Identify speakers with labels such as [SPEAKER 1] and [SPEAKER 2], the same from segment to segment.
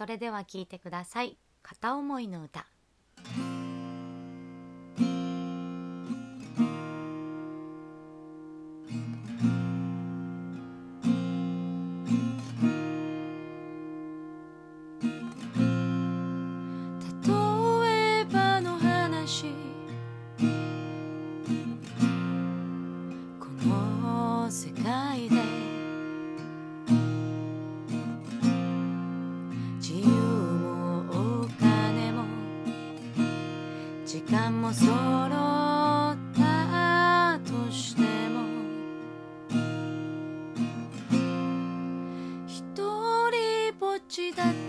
[SPEAKER 1] それでは聞いてください。片思いの歌。
[SPEAKER 2] 時間も揃ったとしても一人ぼっちだった。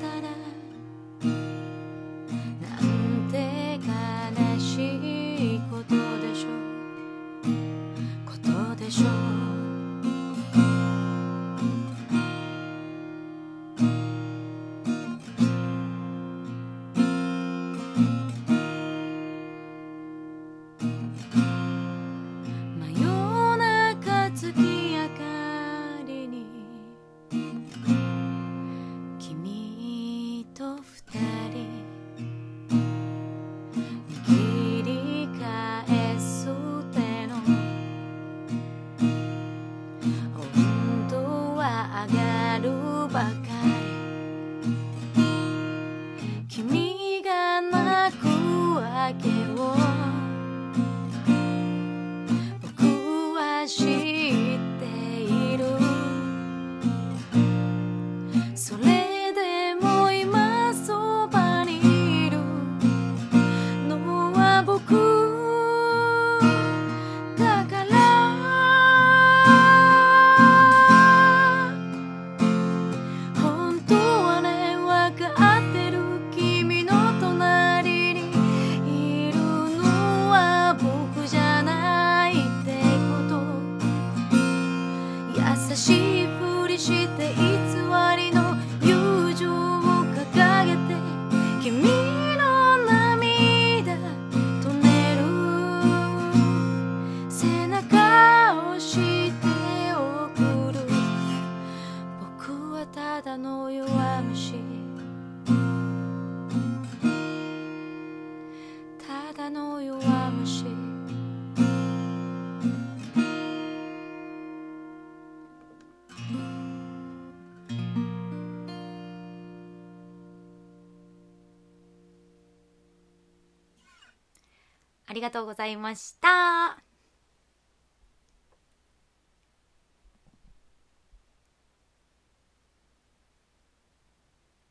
[SPEAKER 2] 優しいふりして偽りの友情を掲げて君の涙止める。背中を押して送る。僕はただの弱虫。
[SPEAKER 1] ありがとうございました。